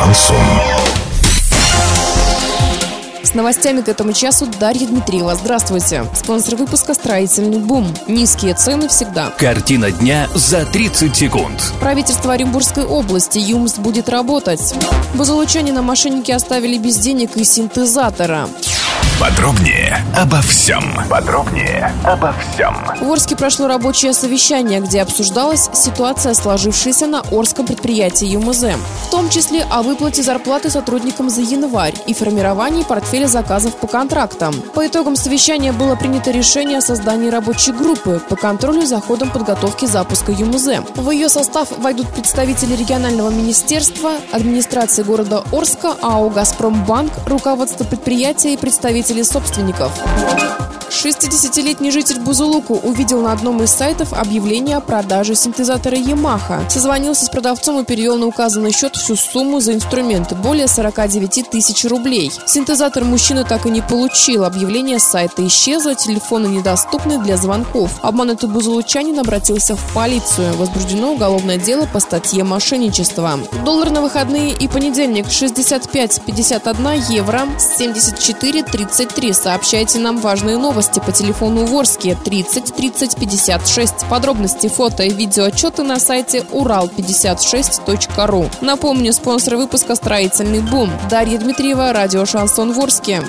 Шансон. С новостями к этому часу Дарья Дмитриева. Здравствуйте. Спонсор выпуска «Строительный бум». Низкие цены всегда. Картина дня за 30 секунд. Правительство Оренбургской области ЮМС будет работать. Бузулучанина мошенники оставили без денег и синтезатора. Подробнее обо всем. Подробнее обо всем. В Орске прошло рабочее совещание, где обсуждалась ситуация, сложившаяся на Орском предприятии ЮМЗ. В том числе о выплате зарплаты сотрудникам за январь и формировании портфеля заказов по контрактам. По итогам совещания было принято решение о создании рабочей группы по контролю за ходом подготовки запуска ЮМЗ. В ее состав войдут представители регионального министерства, администрации города Орска, АО «Газпромбанк», руководство предприятия и представители представителей собственников. 60-летний житель Бузулуку увидел на одном из сайтов объявление о продаже синтезатора Yamaha. Созвонился с продавцом и перевел на указанный счет всю сумму за инструменты – более 49 тысяч рублей. Синтезатор мужчина так и не получил. Объявление с сайта исчезло, телефоны недоступны для звонков. Обманутый бузулучанин обратился в полицию. Возбуждено уголовное дело по статье «Мошенничество». Доллар на выходные и понедельник 65-51 евро 74-33. Сообщайте нам важные новости по телефону Ворске 30 30 56. Подробности, фото и видео отчеты на сайте урал56.ру. Напомню, спонсор выпуска «Строительный бум». Дарья Дмитриева, радио «Шансон Ворске».